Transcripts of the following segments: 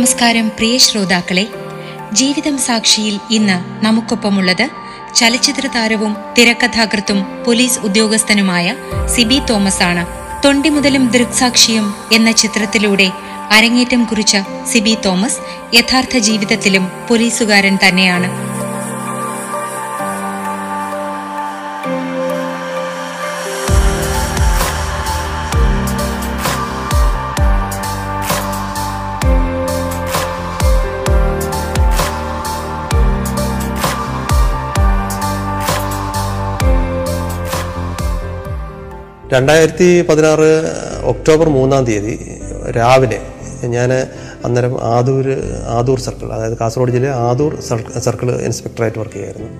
നമസ്കാരം പ്രിയ ശ്രോതാക്കളെ. ജീവിതം സാക്ഷിയിൽ ഇന്ന് നമുക്കൊപ്പമുള്ളത് ചലച്ചിത്ര താരവും തിരക്കഥാകൃത്തും പോലീസ് ഉദ്യോഗസ്ഥനുമായ സിബി തോമസ് ആണ് തൊണ്ടി മുതലും ദൃക്സാക്ഷിയും എന്ന ചിത്രത്തിലൂടെ അരങ്ങേറ്റം കുറിച്ച സിബി തോമസ് യഥാർത്ഥ ജീവിതത്തിലും പോലീസുകാരൻ തന്നെയാണ്. രണ്ടായിരത്തി പതിനാറ് ഒക്ടോബർ മൂന്നാം തീയതി രാവിലെ ഞാൻ അന്നേരം ആദൂർ ആദൂർ സർക്കിൾ അതായത് കാസർഗോഡ് ജില്ലയിലെ ആദൂർ സർക്കിൾ ഇൻസ്പെക്ടറായിട്ട് വർക്ക് ചെയ്യായിരുന്നു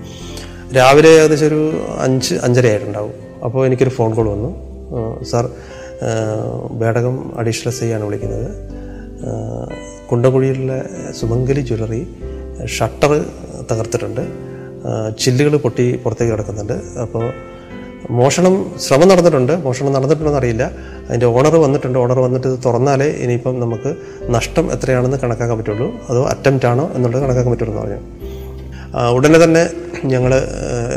രാവിലെ ഏകദേശം ഒരു അഞ്ച് അഞ്ചര ആയിട്ടുണ്ടാവും. അപ്പോൾ എനിക്കൊരു ഫോൺ കോൾ വന്നു. സാർ ബേടകം അഡീഷണൽ എസ് ഐയാണ് വിളിക്കുന്നത്. കുണ്ടകുഴിയിലെ സുമംഗലി ജ്വല്ലറി ഷട്ടർ തകർത്തിട്ടുണ്ട്. ചില്ലുകൾ പൊട്ടി പുറത്തേക്ക് കിടക്കുന്നുണ്ട്. അപ്പോൾ മോഷണം ശ്രമം നടന്നിട്ടുണ്ട്. മോഷണം നടന്നിട്ടുണ്ടോ അറിയില്ല. അതിന്റെ ഓണർ വന്നിട്ടുണ്ട്. ഓണർ വന്നിട്ട് ഇത് തുറന്നാലേ ഇനിയിപ്പം നമുക്ക് നഷ്ടം എത്രയാണെന്ന് കണക്കാക്കാൻ പറ്റുള്ളൂ. അതോ അറ്റംപ്റ്റ് ആണോ എന്നുള്ളത് കണക്കാക്കാൻ പറ്റുള്ളൂ എന്ന് പറഞ്ഞു. ഉടനെ തന്നെ ഞങ്ങൾ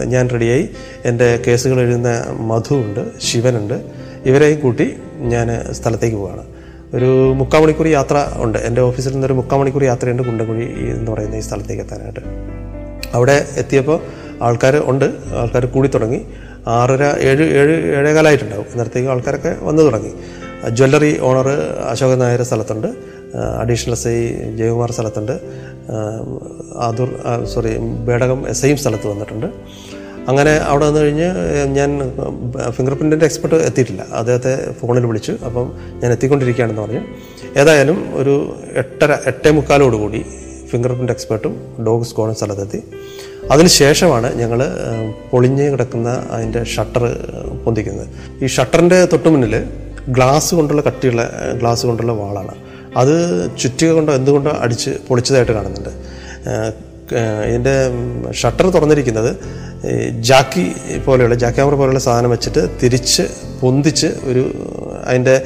ഞാൻ റെഡിയായി. എന്റെ കേസുകൾ എഴുതുന്ന മധു ഉണ്ട് ശിവനുണ്ട് ഇവരെയും കൂട്ടി ഞാൻ സ്ഥലത്തേക്ക് പോവുകയാണ് ഒരു മുക്കാൽ മണിക്കൂർ യാത്ര ഉണ്ട്. എന്റെ ഓഫീസിൽ നിന്നൊരു മുക്കാൽ മണിക്കൂർ യാത്രയുണ്ട് കുണ്ടകുഴി എന്ന് പറയുന്ന ഈ സ്ഥലത്തേക്ക് എത്താനായിട്ട്. അവിടെ എത്തിയപ്പോൾ ആൾക്കാർ ഉണ്ട്. ആൾക്കാർ കൂടി തുടങ്ങി. ആറര ഏഴ് ഏഴ് ഏഴേകാലായിട്ടുണ്ടാവും. അന്നേരത്തേക്ക് ആൾക്കാരൊക്കെ വന്നു തുടങ്ങി. ജ്വല്ലറി ഓണർ അശോകൻ നായർ സ്ഥലത്തുണ്ട്. അഡീഷണൽ എസ് ഐ ജയകുമാർ സ്ഥലത്തുണ്ട്. ആദൂർ സോറി ബേടകം എസ് ഐയും സ്ഥലത്ത് വന്നിട്ടുണ്ട്. അങ്ങനെ അവിടെ വന്നു കഴിഞ്ഞ് ഞാൻ ഫിംഗർ പ്രിന്റിന്റെ എക്സ്പെർട്ട് എത്തിയിട്ടില്ല. അദ്ദേഹത്തെ ഫോണിൽ വിളിച്ചു. അപ്പം ഞാൻ എത്തിക്കൊണ്ടിരിക്കുകയാണെന്ന് പറഞ്ഞു. ഏതായാലും ഒരു എട്ടര എട്ടേ മുക്കാലോടുകൂടി ഫിംഗർ പ്രിന്റ് എക്സ്പെർട്ടും ഡോഗ് സ്ക്വാഡും സ്ഥലത്തെത്തി. അതിനുശേഷമാണ് ഞങ്ങൾ പൊളിഞ്ഞ് കിടക്കുന്ന അതിന്റെ ഷട്ടർ പൊന്തിക്കുന്നത്. ഈ ഷട്ടറിന്റെ തൊട്ട് മുന്നിൽ ഗ്ലാസ് കൊണ്ടുള്ള കട്ടിയുള്ള ഗ്ലാസ് കൊണ്ടുള്ള വാളാണ്. അത് ചുറ്റിക കൊണ്ടോ എന്തുകൊണ്ടോ അടിച്ച് പൊളിച്ചതായിട്ട് കാണുന്നുണ്ട്. ഇതിന്റെ ഷട്ടർ തുറന്നിരിക്കുന്നത് ജാക്കി പോലെയുള്ള ജാക്കി പോലെയുള്ള സാധനം വെച്ചിട്ട് തിരിച്ച് പൊന്തിച്ച് ഒരു അതിന്റെ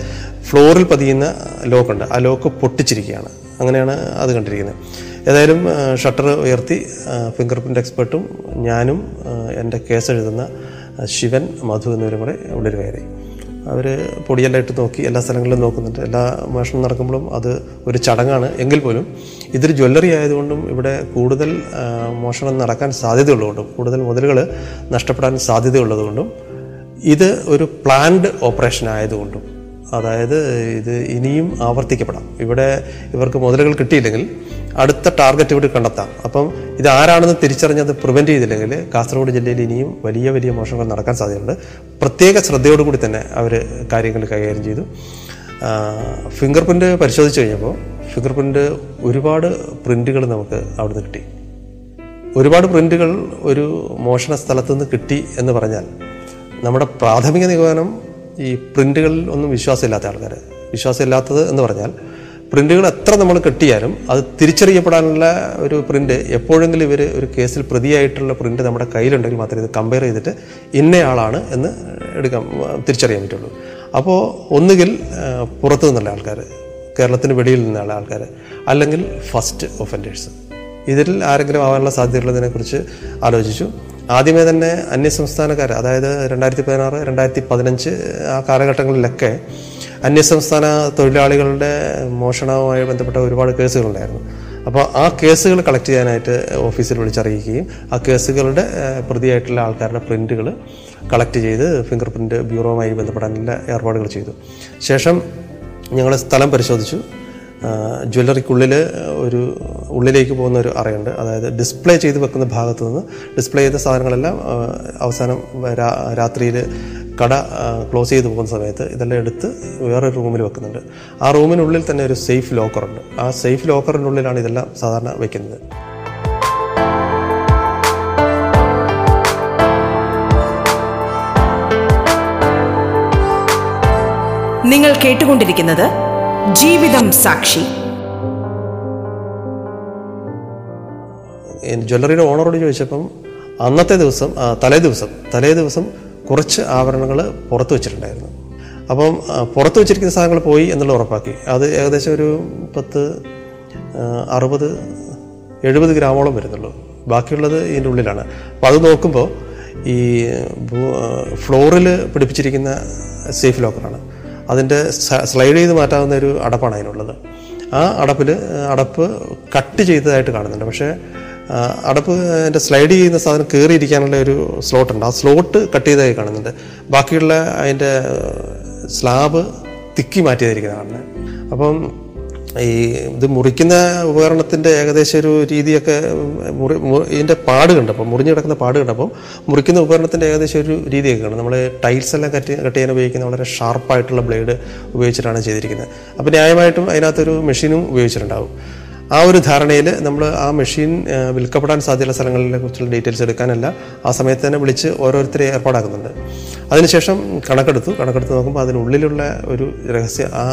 ഫ്ലോറിൽ പതിയുന്ന ലോക്കുണ്ട്. ആ ലോക്ക് പൊട്ടിച്ചിരിക്കുകയാണ്. അങ്ങനെയാണ് അത് കണ്ടിരിക്കുന്നത്. ഏതായാലും ഷട്ടർ ഉയർത്തി ഫിംഗർ പ്രിന്റ് എക്സ്പെർട്ടും ഞാനും എന്റെ കേസ് എഴുതുന്ന ശിവൻ മധു എന്നിവരും കൂടെ ഉള്ളിൽ കയറി. അവർ പൊടിയെല്ലാം ഇട്ട് നോക്കി എല്ലാ സ്ഥലങ്ങളിലും നോക്കുന്നുണ്ട്. എല്ലാ മോഷണം നടക്കുമ്പോഴും അത് ഒരു ചടങ്ങാണ്. എങ്കിൽ പോലും ഇതൊരു ജ്വല്ലറി ആയതുകൊണ്ടും ഇവിടെ കൂടുതൽ മോഷണം നടക്കാൻ സാധ്യതയുള്ളതുകൊണ്ടും കൂടുതൽ മുതലുകൾ നഷ്ടപ്പെടാൻ സാധ്യതയുള്ളതുകൊണ്ടും ഇത് ഒരു പ്ലാൻഡ് ഓപ്പറേഷൻ ആയതുകൊണ്ടും അതായത് ഇത് ഇനിയും ആവർത്തിക്കപ്പെടാം. ഇവിടെ ഇവർക്ക് മുതലുകൾ കിട്ടിയില്ലെങ്കിൽ അടുത്ത ടാർഗറ്റ് ഇവിടെ കണ്ടെത്താം. അപ്പം ഇത് ആരാണെന്ന് തിരിച്ചറിഞ്ഞത് പ്രിവെന്റ് ചെയ്തില്ലെങ്കിൽ കാസർഗോഡ് ജില്ലയിൽ ഇനിയും വലിയ വലിയ മോഷണങ്ങൾ നടക്കാൻ സാധ്യതയുണ്ട്. പ്രത്യേക ശ്രദ്ധയോടുകൂടി തന്നെ അവർ കാര്യങ്ങൾ കൈകാര്യം ചെയ്തു. ഫിംഗർ പ്രിന്റ് പരിശോധിച്ച് കഴിഞ്ഞപ്പോൾ ഫിംഗർ പ്രിന്റ് ഒരുപാട് പ്രിന്റുകൾ നമുക്ക് അവിടുന്ന് കിട്ടി. ഒരുപാട് പ്രിന്റുകൾ ഒരു മോഷണ സ്ഥലത്തുനിന്ന് കിട്ടി എന്ന് പറഞ്ഞാൽ നമ്മുടെ പ്രാഥമിക നിഗമനം ഈ പ്രിന്റുകളിൽ ഒന്നും വിശ്വാസമില്ലാത്ത ആൾക്കാർ. വിശ്വാസമില്ലാത്തത് എന്ന് പറഞ്ഞാൽ പ്രിന്റുകൾ എത്ര നമ്മൾ കെട്ടിയാലും അത് തിരിച്ചറിയപ്പെടാനുള്ള ഒരു പ്രിന്റ് എപ്പോഴെങ്കിലും ഇവർ ഒരു കേസിൽ പ്രതിയായിട്ടുള്ള പ്രിന്റ് നമ്മുടെ കയ്യിലുണ്ടെങ്കിൽ മാത്രമേ ഇത് കമ്പയർ ചെയ്തിട്ട് ഇന്നയാളാണ് എന്ന് എടുക്കാൻ തിരിച്ചറിയാൻ പറ്റുള്ളൂ. അപ്പോൾ ഒന്നുകിൽ പുറത്തു നിന്നുള്ള ആൾക്കാർ കേരളത്തിന് വെളിയിൽ നിന്നുള്ള ആൾക്കാർ അല്ലെങ്കിൽ ഫസ്റ്റ് ഒഫൻഡേഴ്സ് ഇതിൽ ആരെങ്കിലും ആവാനുള്ള സാധ്യതയുള്ളതിനെക്കുറിച്ച് ആലോചിച്ചു. ആദ്യമേ തന്നെ അന്യസംസ്ഥാനക്കാർ അതായത് രണ്ടായിരത്തി പതിനാറ് രണ്ടായിരത്തി പതിനഞ്ച് ആ കാലഘട്ടങ്ങളിലൊക്കെ അന്യസംസ്ഥാന തൊഴിലാളികളുടെ മോഷണവുമായി ബന്ധപ്പെട്ട ഒരുപാട് കേസുകളുണ്ടായിരുന്നു. അപ്പോൾ ആ കേസുകൾ കളക്ട് ചെയ്യാനായിട്ട് ഓഫീസിൽ വിളിച്ചറിയിക്കുകയും ആ കേസുകളുടെ പ്രതിയായിട്ടുള്ള ആൾക്കാരുടെ പ്രിന്റുകൾ കളക്ട് ചെയ്ത് ഫിംഗർ പ്രിന്റ് ബ്യൂറോവുമായി ബന്ധപ്പെടാനുള്ള ഏർപ്പാടുകൾ ചെയ്തു. ശേഷം ഞങ്ങൾ സ്ഥലം പരിശോധിച്ചു. ജ്വല്ലറിക്കുള്ളിൽ ഒരു ഉള്ളിലേക്ക് പോകുന്ന ഒരു അറയുണ്ട്. അതായത് ഡിസ്പ്ലേ ചെയ്ത് വെക്കുന്ന ഭാഗത്തു നിന്ന് ഡിസ്പ്ലേ ചെയ്ത സാധനങ്ങളെല്ലാം അവസാനം രാത്രിയിൽ കട ക്ലോസ് ചെയ്ത് പോകുന്ന സമയത്ത് ഇതെല്ലാം എടുത്ത് വേറൊരു റൂമിൽ വെക്കുന്നുണ്ട്. ആ റൂമിനുള്ളിൽ തന്നെ ഒരു സേഫ് ലോക്കറുണ്ട് ആ സേഫ് ലോക്കറിനുള്ളിലാണ് ഇതെല്ലാം സാധാരണ വെക്കുന്നത്. നിങ്ങൾ കേട്ടുകൊണ്ടിരിക്കുന്നത് ജീവിതം സാക്ഷി. ജ്വല്ലറിയുടെ ഓണറോട് ചോദിച്ചപ്പം അന്നത്തെ ദിവസം തലേ ദിവസം തലേ ദിവസം കുറച്ച് ആഭരണങ്ങൾ പുറത്ത് വെച്ചിട്ടുണ്ടായിരുന്നു. അപ്പം പുറത്ത് വെച്ചിരിക്കുന്ന സാധനങ്ങൾ പോയി എന്നുള്ള ഉറപ്പാക്കി. അത് ഏകദേശം ഒരു പത്ത് അറുപത് എഴുപത് ഗ്രാമോളം വരുന്നുള്ളൂ. ബാക്കിയുള്ളത് ഇതിന്റെ ഉള്ളിലാണ്. അപ്പോൾ അത് നോക്കുമ്പോൾ ഈ ഫ്ലോറിൽ പിടിപ്പിച്ചിരിക്കുന്ന സേഫ് ലോക്കറാണ്. അതിന്റെ സ്ലൈഡ് ചെയ്ത് മാറ്റാവുന്ന ഒരു അടപ്പാണ് അതിനുള്ളത്. ആ അടപ്പിൽ അടപ്പ് കട്ട് ചെയ്തതായിട്ട് കാണുന്നുണ്ട്. പക്ഷേ അടപ്പ് അതിന്റെ സ്ലൈഡ് ചെയ്യുന്ന സാധനം കയറിയിരിക്കാനുള്ള ഒരു സ്ലോട്ട് ഉണ്ട്. ആ സ്ലോട്ട് കട്ട് ചെയ്തതായി കാണുന്നുണ്ട്. ബാക്കിയുള്ള അതിന്റെ സ്ലാബ് തിക്കി മാറ്റിയതായിരിക്കും കാണുന്നത്. അപ്പം ഈ ഇത് മുറിക്കുന്ന ഉപകരണത്തിന്റെ ഏകദേശം ഒരു രീതിയൊക്കെ മുറി ഇതിന്റെ പാട് കണ്ടപ്പോൾ മുറിഞ്ഞു കിടക്കുന്ന പാട് കണ്ടപ്പോൾ മുറിക്കുന്ന ഉപകരണത്തിന്റെ ഏകദേശം ഒരു രീതിയൊക്കെ കാണും നമ്മൾ ടൈൽസ് എല്ലാം കട്ട് കട്ട് ചെയ്യാൻ ഉപയോഗിക്കുന്ന വളരെ ഷാർപ്പായിട്ടുള്ള ബ്ലേഡ് ഉപയോഗിച്ചിട്ടാണ് ചെയ്തിരിക്കുന്നത്. അപ്പോൾ ന്യായമായിട്ടും അതിനകത്തൊരു മെഷീനും ഉപയോഗിച്ചിട്ടുണ്ടാവും. ആ ഒരു ധാരണയിൽ നമ്മൾ ആ മെഷീൻ വിൽക്കപ്പെടാൻ സാധ്യതയുള്ള സ്ഥലങ്ങളെ കുറിച്ചുള്ള ഡീറ്റെയിൽസ് എടുക്കാനല്ല ആ സമയത്ത് തന്നെ വിളിച്ച് ഓരോരുത്തരെ ഏർപ്പാടാക്കുന്നുണ്ട്. അതിനുശേഷം കണക്കെടുത്തു. കണക്കെടുത്ത് നോക്കുമ്പോൾ അതിനുള്ളിലുള്ള ഒരു രഹസ്യ ആ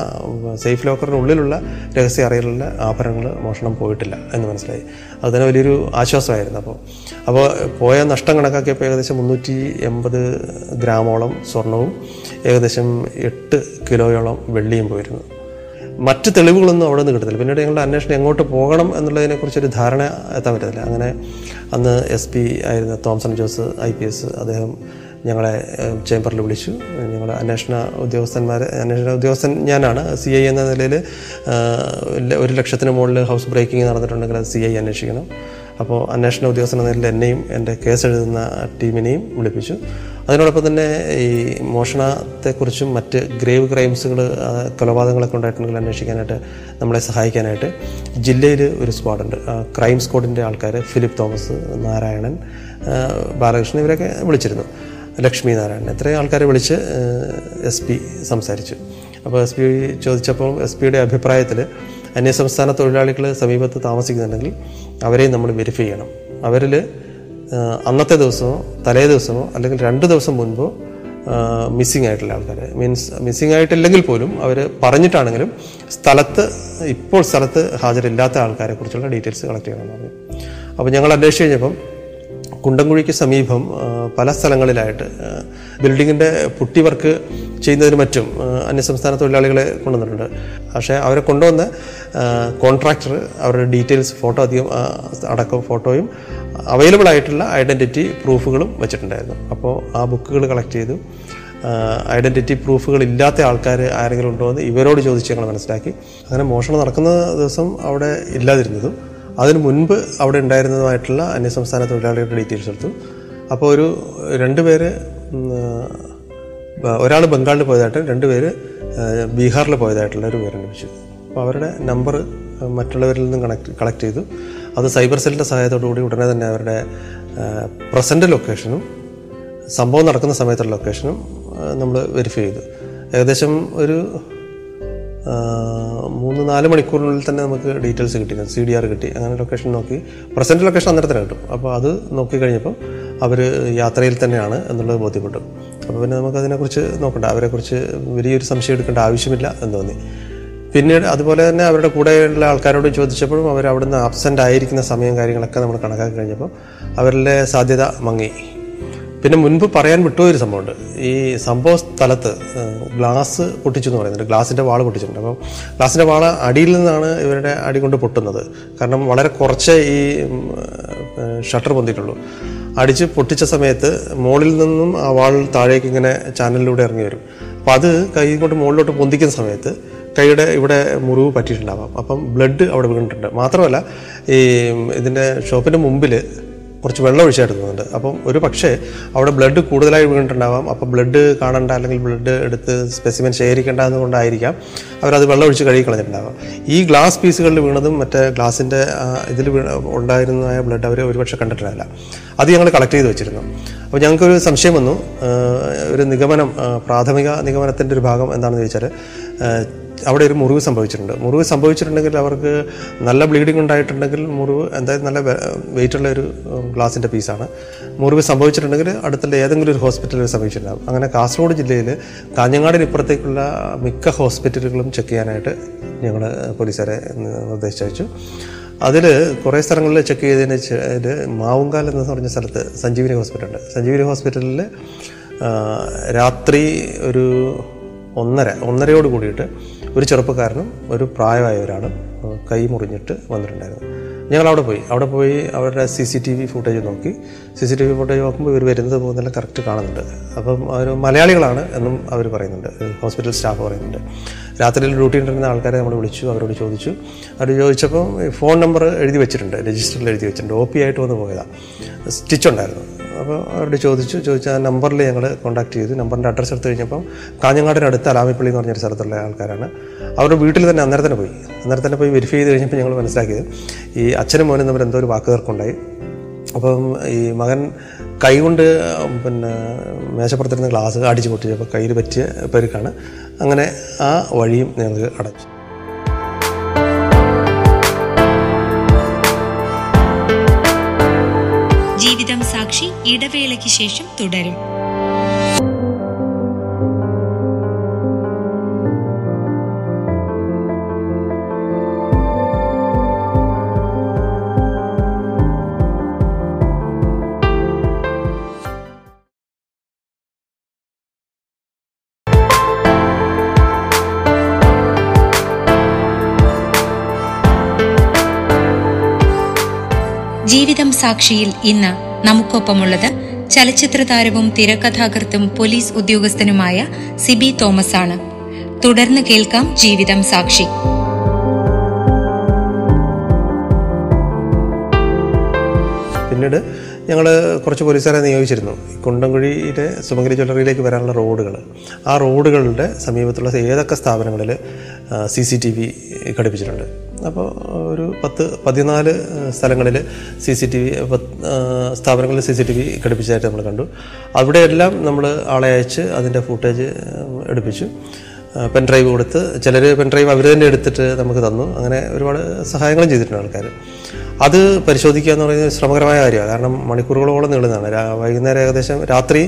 സേഫ് ലോക്കറിനുള്ളിലുള്ള രഹസ്യ അറയിലുള്ള ആഭരണങ്ങൾ മോഷണം പോയിട്ടില്ല എന്ന് മനസ്സിലായി. അത് തന്നെ വലിയൊരു ആശ്വാസമായിരുന്നു അപ്പോൾ അപ്പോൾ പോയ നഷ്ടം കണക്കാക്കിയപ്പോൾ ഏകദേശം മുന്നൂറ്റി എൺപത് ഗ്രാമോളം സ്വർണവും ഏകദേശം എട്ട് കിലോയോളം വെള്ളിയും പോയിരുന്നു. മറ്റ് തെളിവുകളൊന്നും അവിടെ നിന്ന് കിട്ടുന്നില്ല പിന്നീട് ഞങ്ങളുടെ അന്വേഷണം എങ്ങോട്ട് പോകണം എന്നുള്ളതിനെക്കുറിച്ചൊരു ധാരണ എത്താൻ പറ്റത്തില്ല. അങ്ങനെ അന്ന് എസ് പി ആയിരുന്ന Thomson Jose I P S അദ്ദേഹം ഞങ്ങളെ ചേംബറിൽ വിളിച്ചു. ഞങ്ങളുടെ അന്വേഷണ ഉദ്യോഗസ്ഥന്മാർ അന്വേഷണ ഉദ്യോഗസ്ഥൻ ഞാനാണ്. സി ഐ എന്ന നിലയിൽ ഒരു ലക്ഷത്തിന് മുകളിൽ ഹൗസ് ബ്രേക്കിംഗ് നടന്നിട്ടുണ്ടെങ്കിൽ അത് സി ഐ അന്വേഷിക്കണം. അപ്പോൾ അന്വേഷണ ഉദ്യോഗസ്ഥൻ എന്ന നിലയിൽ എന്നെയും എന്റെ കേസ് എഴുതുന്ന ടീമിനെയും വിളിപ്പിച്ചു. അതിനോടൊപ്പം തന്നെ ഈ മോഷണത്തെക്കുറിച്ചും മറ്റ് ഗ്രേവ് ക്രൈംസുകൾ കൊലപാതകങ്ങളൊക്കെ ഉണ്ടായിട്ടുണ്ടെങ്കിൽ അന്വേഷിക്കാനായിട്ട് നമ്മളെ സഹായിക്കാനായിട്ട് ജില്ലയിൽ ഒരു സ്ക്വാഡുണ്ട്. ക്രൈം സ്ക്വാഡിന്റെ ആൾക്കാർ ഫിലിപ്പ് തോമസ് നാരായണൻ ബാലകൃഷ്ണൻ ഇവരൊക്കെ വിളിച്ചിരുന്നു. ലക്ഷ്മി നാരായണൻ എത്രയും ആൾക്കാരെ വിളിച്ച് എസ് പി സംസാരിച്ചു. അപ്പോൾ എസ് പി ചോദിച്ചപ്പോൾ എസ് പിയുടെ അഭിപ്രായത്തിൽ അന്യസംസ്ഥാന തൊഴിലാളികൾ സമീപത്ത് താമസിക്കുന്നുണ്ടെങ്കിൽ അവരെയും നമ്മൾ വെരിഫൈ ചെയ്യണം. അവരിൽ അന്നത്തെ ദിവസമോ തലേ ദിവസമോ അല്ലെങ്കിൽ രണ്ട് ദിവസം മുൻപോ മിസ്സിംഗ് ആയിട്ടുള്ള ആൾക്കാർ മീൻസ് മിസ്സിംഗ് ആയിട്ടില്ലെങ്കിൽ പോലും അവർ പറഞ്ഞിട്ടാണെങ്കിലും സ്ഥലത്ത് ഇപ്പോൾ സ്ഥലത്ത് ഹാജരില്ലാത്ത ആൾക്കാരെ കുറിച്ചുള്ള ഡീറ്റെയിൽസ് കളക്ട് ചെയ്യണമെന്ന് പറഞ്ഞു. അപ്പോൾ ഞങ്ങൾ അന്വേഷിച്ച് കഴിഞ്ഞപ്പം കുണ്ടംകുഴിക്ക് സമീപം പല സ്ഥലങ്ങളിലായിട്ട് ബിൽഡിങ്ങിന്റെ പുട്ടി വർക്ക് ചെയ്യുന്നതിന് മറ്റും അന്യസംസ്ഥാന തൊഴിലാളികളെ കൊണ്ടുവന്നിട്ടുണ്ട്. പക്ഷേ അവരെ കൊണ്ടുവന്ന കോൺട്രാക്ടർ അവരുടെ ഡീറ്റെയിൽസ് ഫോട്ടോ അധികം അടക്കം ഫോട്ടോയും അവൈലബിൾ ആയിട്ടുള്ള ഐഡന്റിറ്റി പ്രൂഫുകളും വെച്ചിട്ടുണ്ടായിരുന്നു. അപ്പോൾ ആ ബുക്കുകൾ കളക്ട് ചെയ്തു. ഐഡന്റിറ്റി പ്രൂഫുകൾ ഇല്ലാത്ത ആൾക്കാർ ആരെങ്കിലും ഉണ്ടോ എന്ന് ഇവരോട് ചോദിച്ച് ഞങ്ങൾ മനസ്സിലാക്കി. അങ്ങനെ മോഷണം നടക്കുന്ന ദിവസം അവിടെ ഇല്ലാതിരുന്നതും അതിന് മുൻപ് അവിടെ ഉണ്ടായിരുന്നതുമായിട്ടുള്ള അന്യസംസ്ഥാന തൊഴിലാളികളുടെ ഡീറ്റെയിൽസ് എടുത്തു. അപ്പോൾ ഒരു രണ്ട് പേര് ഒരാൾ ബംഗാളിൽ പോയതായിട്ട് രണ്ട് പേര് ബീഹാറിൽ പോയതായിട്ടുള്ള ഒരു വിവരം ലഭിച്ചു. അപ്പോൾ അവരുടെ നമ്പർ മറ്റുള്ളവരിൽ നിന്നും കണക്ട് കളക്ട് ചെയ്തു. അത് സൈബർ സെല്ലിന്റെ സഹായത്തോടു കൂടി ഉടനെ തന്നെ അവരുടെ പ്രസന്റ് ലൊക്കേഷനും സംഭവം നടക്കുന്ന സമയത്തുള്ള ലൊക്കേഷനും നമ്മൾ വെരിഫൈ ചെയ്തു. ഏകദേശം ഒരു മൂന്ന് നാല് മണിക്കൂറിനുള്ളിൽ തന്നെ നമുക്ക് ഡീറ്റെയിൽസ് കിട്ടി. സി ഡി ആർ കിട്ടി. അങ്ങനെ ലൊക്കേഷൻ നോക്കി. പ്രസന്റ് ലൊക്കേഷൻ അന്നേരം തന്നെ കിട്ടും. അപ്പോൾ അത് നോക്കി കഴിഞ്ഞപ്പോൾ അവർ യാത്രയിൽ തന്നെയാണ് എന്നുള്ളത് ബോധ്യപ്പെട്ടു. അപ്പോൾ പിന്നെ നമുക്ക് അതിനെക്കുറിച്ച് നോക്കണ്ട. അവരെക്കുറിച്ച് വലിയൊരു സംശയം എടുക്കേണ്ട ആവശ്യമില്ല എന്ന് തോന്നി. പിന്നീട് അതുപോലെ തന്നെ അവരുടെ കൂടെയുള്ള ആൾക്കാരോട് ചോദിച്ചപ്പോഴും അവർ അവിടുന്ന് ആബ്സെന്റ് ആയിരിക്കുന്ന സമയം കാര്യങ്ങളൊക്കെ നമ്മൾ കണക്കാക്കി കഴിഞ്ഞപ്പോൾ അവരുടെ സാധ്യത മങ്ങി. പിന്നെ മുൻപ് പറയാൻ വിട്ടുപോയൊരു സംഭവമുണ്ട്. ഈ സംഭവ സ്ഥലത്ത് ഗ്ലാസ് പൊട്ടിച്ചു എന്ന് പറയുന്നുണ്ട്. ഗ്ലാസിന്റെ വാൾ പൊട്ടിച്ചിട്ടുണ്ട്. അപ്പം ഗ്ലാസിന്റെ വാള അടിയിൽ നിന്നാണ് ഇവരുടെ അടി കൊണ്ട് പൊട്ടുന്നത്. കാരണം വളരെ കുറച്ച് ഈ ഷട്ടർ പൊന്തിയിട്ടുള്ളൂ. അടിച്ച് പൊട്ടിച്ച സമയത്ത് മുകളിൽ നിന്നും ആ വാൾ താഴേക്ക് ഇങ്ങനെ ചാനലിലൂടെ ഇറങ്ങി വരും. അപ്പം അത് കൈ കൊണ്ട് മുകളിലോട്ട് പൊന്തിക്കുന്ന സമയത്ത് കൈയുടെ ഇവിടെ മുറിവ് പറ്റിയിട്ടുണ്ടാവാം. അപ്പം ബ്ലഡ് അവിടെ വീണിട്ടുണ്ട്. മാത്രമല്ല ഈ ഇതിന്റെ ഷോപ്പിന്റെ മുമ്പിൽ കുറച്ച് വെള്ളം ഒഴിച്ചെടുക്കുന്നുണ്ട് അപ്പം ഒരു പക്ഷേ അവിടെ ബ്ലഡ് കൂടുതലായി വീണിട്ടുണ്ടാവാം. അപ്പോൾ ബ്ലഡ് കാണണ്ട അല്ലെങ്കിൽ ബ്ലഡ് എടുത്ത് സ്പെസിമെൻ ശേഖരിക്കേണ്ട എന്നുകൊണ്ടായിരിക്കാം അവരത് വെള്ളം ഒഴിച്ച് കഴുകി കളഞ്ഞിട്ടുണ്ടാവാം. ഈ ഗ്ലാസ് പീസുകളിൽ വീണതും മറ്റേ ഗ്ലാസിന്റെ ഇതിൽ ഉണ്ടായിരുന്നതായ ബ്ലഡ് അവർ ഒരുപക്ഷെ കണ്ടിട്ടില്ല അത് ഞങ്ങൾ കളക്ട് ചെയ്ത് വെച്ചിരുന്നു. അപ്പോൾ ഞങ്ങൾക്കൊരു സംശയം വന്നു. ഒരു നിഗമനം പ്രാഥമിക നിഗമനത്തിന്റെ ഒരു ഭാഗം എന്താണെന്ന് ചോദിച്ചാൽ അവിടെ ഒരു മുറിവ് സംഭവിച്ചിട്ടുണ്ട്. മുറിവ് സംഭവിച്ചിട്ടുണ്ടെങ്കിൽ അവർക്ക് നല്ല ബ്ലീഡിംഗ് ഉണ്ടായിട്ടുണ്ടെങ്കിൽ മുറിവ് എന്തായാലും നല്ല വെയിറ്റുള്ള ഒരു ഗ്ലാസിന്റെ പീസാണ് മുറിവ് സംഭവിച്ചിട്ടുണ്ടെങ്കിൽ അടുത്തുള്ള ഏതെങ്കിലും ഒരു ഹോസ്പിറ്റലിൽ സംഭവിച്ചിട്ടുണ്ടാകും അങ്ങനെ കാസർഗോഡ് ജില്ലയിൽ കാഞ്ഞങ്ങാടിന് ഇപ്പുറത്തേക്കുള്ള മിക്ക ഹോസ്പിറ്റലുകളും ചെക്ക് ചെയ്യാനായിട്ട് ഞങ്ങൾ പോലീസുകാരെ നിർദ്ദേശിച്ചു അതിൽ കുറേ സ്ഥലങ്ങളിൽ ചെക്ക് ചെയ്തതിന് വെച്ചാൽ മാവുങ്കാൽ എന്ന് പറഞ്ഞ സ്ഥലത്ത് സഞ്ജീവിനി ഹോസ്പിറ്റലുണ്ട് സഞ്ജീവിനി ഹോസ്പിറ്റലിൽ രാത്രി ഒരു ഒന്നര ഒന്നരയോട് കൂടിയിട്ട് ഒരു ചെറുപ്പക്കാരനും ഒരു പ്രായമായ ഒരാളും കൈ മുറിഞ്ഞിട്ട് വന്നിട്ടുണ്ടായിരുന്നു ഞങ്ങൾ അവിടെ പോയി. അവിടെ പോയി അവരുടെ C C T V footage നോക്കി. C C T V footage നോക്കുമ്പോൾ ഇവർ വരുന്നത് പോകുന്നതെല്ലാം കറക്റ്റ് കാണുന്നുണ്ട്. അപ്പം അവർ മലയാളികളാണ് എന്നും അവർ പറയുന്നുണ്ട്. ഹോസ്പിറ്റൽ സ്റ്റാഫ് പറയുന്നുണ്ട്. രാത്രിയിൽ ഡ്യൂട്ടി ഉണ്ടിരുന്ന ആൾക്കാരെ നമ്മൾ വിളിച്ചു അവരോട് ചോദിച്ചു. അവർ ചോദിച്ചപ്പം ഫോൺ നമ്പർ എഴുതി വെച്ചിട്ടുണ്ട് രജിസ്റ്ററിൽ എഴുതി വെച്ചിട്ടുണ്ട്. ഒ പി ആയിട്ട് വന്ന് പോയതാണ് സ്റ്റിച്ച് ഉണ്ടായിരുന്നു. അപ്പോൾ അവരോട് ചോദിച്ചു ചോദിച്ച ആ നമ്പറിൽ ഞങ്ങൾ കോൺടാക്ട് ചെയ്തു. നമ്പറിന്റെ അഡ്രസ്സ് എടുത്തു കഴിഞ്ഞപ്പം കാഞ്ഞങ്ങാടിനടുത്ത് അലാമിപ്പള്ളി എന്ന് പറഞ്ഞൊരു സ്ഥലത്തുള്ള ആൾക്കാരാണ്. അവരുടെ വീട്ടിൽ തന്നെ അന്നേരം തന്നെ പോയി. അന്നേരം തന്നെ പോയി വെരിഫൈ ചെയ്ത് കഴിഞ്ഞപ്പോൾ ഞങ്ങൾ മനസ്സിലാക്കിയത് ഈ അച്ഛനും മോനും തമ്മിൽ എന്തോ ഒരു വാക്കുകൾക്കുണ്ടായി അപ്പം ഈ മകൻ കൈകൊണ്ട് പിന്നെ മേശപ്പുറത്തിരുന്ന ഗ്ലാസ് അടിച്ചു പൊട്ടിച്ചപ്പോൾ കയ്യിൽ പറ്റിയ പെരുക്കാണ്. അങ്ങനെ ആ വഴിയും ഞങ്ങൾക്ക് അടച്ചു. സാക്ഷി ഇടവേളയ്ക്ക് ശേഷം തുടരും സാക്ഷിയിൽ ഇന്ന് നമുക്കൊപ്പമുള്ളത് ചലച്ചിത്ര താരവും തിരക്കഥാകൃത്തും പോലീസ് ഉദ്യോഗസ്ഥനുമായ സിബി തോമസ് ആണ് തുടർന്ന് കേൾക്കാം ജീവിതം സാക്ഷി. പിന്നീട് ഞങ്ങൾ കുറച്ച് പോലീസുകാരെ നിയോഗിച്ചിരുന്നു. കുണ്ടംകുഴിയിലെ സുമംഗലി ജ്വല്ലറിയിലേക്ക് വരാനുള്ള റോഡുകൾ ആ റോഡുകളുടെ സമീപത്തുള്ള ഏതൊക്കെ സ്ഥാപനങ്ങളിൽ സി സി ടി വി ഘടിപ്പിച്ചിട്ടുണ്ട്? അപ്പോൾ ഒരു പത്ത് പതിനാല് സ്ഥലങ്ങളിൽ സി സി ടി വി സ്ഥാപനങ്ങളിൽ സി സി ടി വി ഘടിപ്പിച്ചതായിട്ട് നമ്മൾ കണ്ടു. അവിടെയെല്ലാം നമ്മൾ ആളെ അയച്ച് അതിന്റെ ഫുട്ടേജ് എടുപ്പിച്ചു. പെൻ ഡ്രൈവ് കൊടുത്ത് ചിലർ പെൻ ഡ്രൈവ് അവർ തന്നെ എടുത്തിട്ട് നമുക്ക് തന്നു. അങ്ങനെ ഒരുപാട് സഹായങ്ങളും ചെയ്തിട്ടുണ്ട് ആൾക്കാർ അത് പരിശോധിക്കുക എന്ന് പറയുന്നത് ശ്രമകരമായ കാര്യമാണ്. കാരണം മണിക്കൂറുകളോളം നീളുന്നതാണ്. വൈകുന്നേരം ഏകദേശം രാത്രി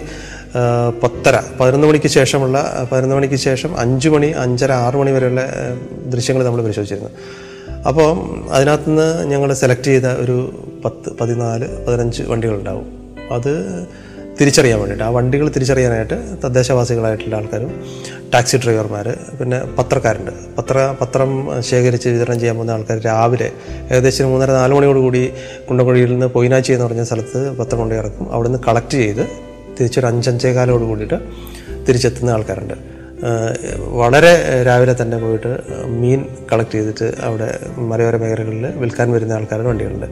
പത്തര പതിനൊന്ന് മണിക്ക് ശേഷമുള്ള പതിനൊന്ന് മണിക്ക് ശേഷം അഞ്ച് മണി അഞ്ചര ആറ് മണി വരെയുള്ള ദൃശ്യങ്ങൾ നമ്മൾ പരിശോധിച്ചിരുന്നു. അപ്പോൾ അതിനകത്തുനിന്ന് ഞങ്ങൾ സെലക്ട് ചെയ്ത ഒരു പത്ത് പതിനാല് പതിനഞ്ച് വണ്ടികളുണ്ടാവും. അത് തിരിച്ചറിയാൻ വേണ്ടിയിട്ട്. ആ വണ്ടികൾ തിരിച്ചറിയാനായിട്ട് തദ്ദേശവാസികളായിട്ടുള്ള ആൾക്കാരും ടാക്സി ഡ്രൈവർമാർ പിന്നെ പത്രക്കാരുണ്ട്. പത്ര പത്രം ശേഖരിച്ച് വിതരണം ചെയ്യാൻ പോകുന്ന ആൾക്കാർ രാവിലെ ഏകദേശം മൂന്നര നാല് മണിയോടുകൂടി കുണ്ടക്കുഴിയിൽ നിന്ന് പൊയിനാച്ചി എന്ന് പറഞ്ഞ സ്ഥലത്ത് പത്രം കൊണ്ട് ഇറക്കും. അവിടെ നിന്ന് കളക്ട് ചെയ്ത് തിരിച്ചൊരു അഞ്ചഞ്ചേകാലോട് കൂടിയിട്ട് തിരിച്ചെത്തുന്ന ആൾക്കാരുണ്ട്. വളരെ രാവിലെ തന്നെ പോയിട്ട് മീൻ കളക്ട് ചെയ്തിട്ട് അവിടെ മലയോര മേഖലകളിൽ വിൽക്കാൻ വരുന്ന ആൾക്കാരുടെ വണ്ടികളുണ്ട്.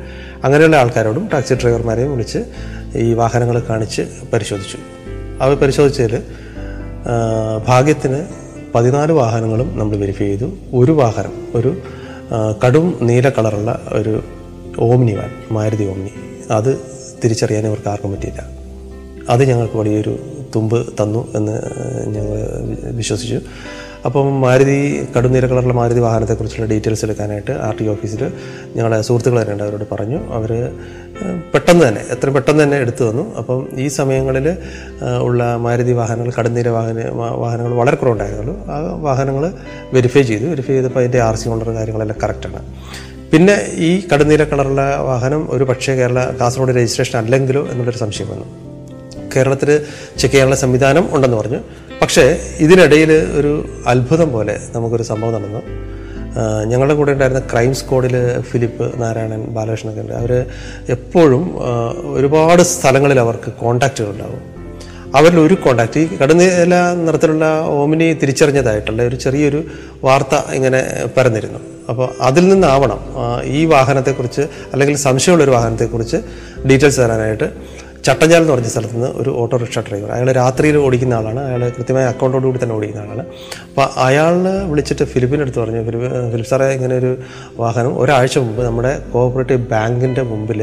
അങ്ങനെയുള്ള ആൾക്കാരോടും ടാക്സി ഡ്രൈവർമാരെയും വിളിച്ച് ഈ വാഹനങ്ങൾ കാണിച്ച് പരിശോധിച്ചു. അവർ പരിശോധിച്ചതിൽ ഭാഗ്യത്തിന് പതിനാല് വാഹനങ്ങളും നമ്മൾ വെരിഫൈ ചെയ്തു. ഒരു വാഹനം ഒരു കടും നീല കളറുള്ള ഒരു ഓമ്നി വാൻ മാരുതി ഓമ്നി. അത് തിരിച്ചറിയാൻ ഇവർക്ക് ആർക്കും പറ്റിയില്ല. അത് ഞങ്ങൾക്ക് വലിയൊരു തുമ്പ് തന്നു എന്ന് ഞങ്ങൾ വിശ്വസിച്ചു. അപ്പം മാരുതി കടുനീര കളറുള്ള മാരുതി വാഹനത്തെക്കുറിച്ചുള്ള ഡീറ്റെയിൽസ് എടുക്കാനായിട്ട് ആർ ടി ഓഫീസിൽ ഞങ്ങളുടെ സുഹൃത്തുക്കൾ തന്നെ അവരോട് പറഞ്ഞു അവർ പെട്ടെന്ന് തന്നെ എത്ര പെട്ടെന്ന് തന്നെ എടുത്തു തന്നു. അപ്പം ഈ സമയങ്ങളിൽ ഉള്ള മാരുതി വാഹനങ്ങൾ കടുന്നീര വാഹന വാഹനങ്ങൾ വളരെ കുറവുണ്ടായിരുന്നുള്ളൂ. ആ വാഹനങ്ങൾ വെരിഫൈ ചെയ്തു. വെരിഫൈ ചെയ്തപ്പോൾ അതിന്റെ ആർ സി ഓണർ കാര്യങ്ങളെല്ലാം കറക്റ്റാണ് പിന്നെ ഈ കടുന്നീര കളറുള്ള വാഹനം ഒരു പക്ഷേ കേരള കാസർഗോഡ് രജിസ്ട്രേഷൻ അല്ലെങ്കിലോ എന്നുള്ളൊരു സംശയം വന്നു. കേരളത്തിൽ ചെക്ക് ചെയ്യാനുള്ള സംവിധാനം ഉണ്ടെന്ന് പറഞ്ഞു. പക്ഷേ ഇതിനിടയിൽ ഒരു അത്ഭുതം പോലെ നമുക്കൊരു സംഭവം നടന്നു. ഞങ്ങളുടെ കൂടെ ഉണ്ടായിരുന്ന ക്രൈം സ്ക്വാഡിൽ ഫിലിപ്പ് നാരായണൻ ബാലകൃഷ്ണൊക്കെ ഉണ്ട്. അവർ എപ്പോഴും ഒരുപാട് സ്ഥലങ്ങളിൽ അവർക്ക് കോണ്ടാക്റ്റുകൾ ഉണ്ടാവും. അവരിൽ ഒരു കോണ്ടാക്ട് ഈ കടുന്നേല നിറത്തിലുള്ള ഓമിനി തിരിച്ചറിഞ്ഞതായിട്ടുള്ള ഒരു ചെറിയൊരു വാർത്ത ഇങ്ങനെ പരന്നിരുന്നു. അപ്പോൾ അതിൽ നിന്നാവണം ഈ വാഹനത്തെക്കുറിച്ച് അല്ലെങ്കിൽ സംശയമുള്ളൊരു വാഹനത്തെക്കുറിച്ച് ഡീറ്റെയിൽസ് തരാനായിട്ട്. ചട്ടഞ്ചാൽ എന്ന് പറഞ്ഞ സ്ഥലത്ത് നിന്ന് ഒരു ഓട്ടോറിക്ഷ ഡ്രൈവർ അയാൾ രാത്രിയിൽ ഓടിക്കുന്ന ആളാണ്. അയാൾ കൃത്യമായ അക്കൗണ്ടോട് കൂടി തന്നെ ഓടിക്കുന്ന ആളാണ്. അപ്പോൾ അയാളിനെ വിളിച്ചിട്ട് ഫിലിപ്പിന്റെ അടുത്ത് പറഞ്ഞു ഫിലിപ്പ് ഫിലിപ്പ് സാറേ ഇങ്ങനെ ഒരു വാഹനം ഒരാഴ്ച മുമ്പ് നമ്മുടെ കോഓപ്പറേറ്റീവ് ബാങ്കിന്റെ മുമ്പിൽ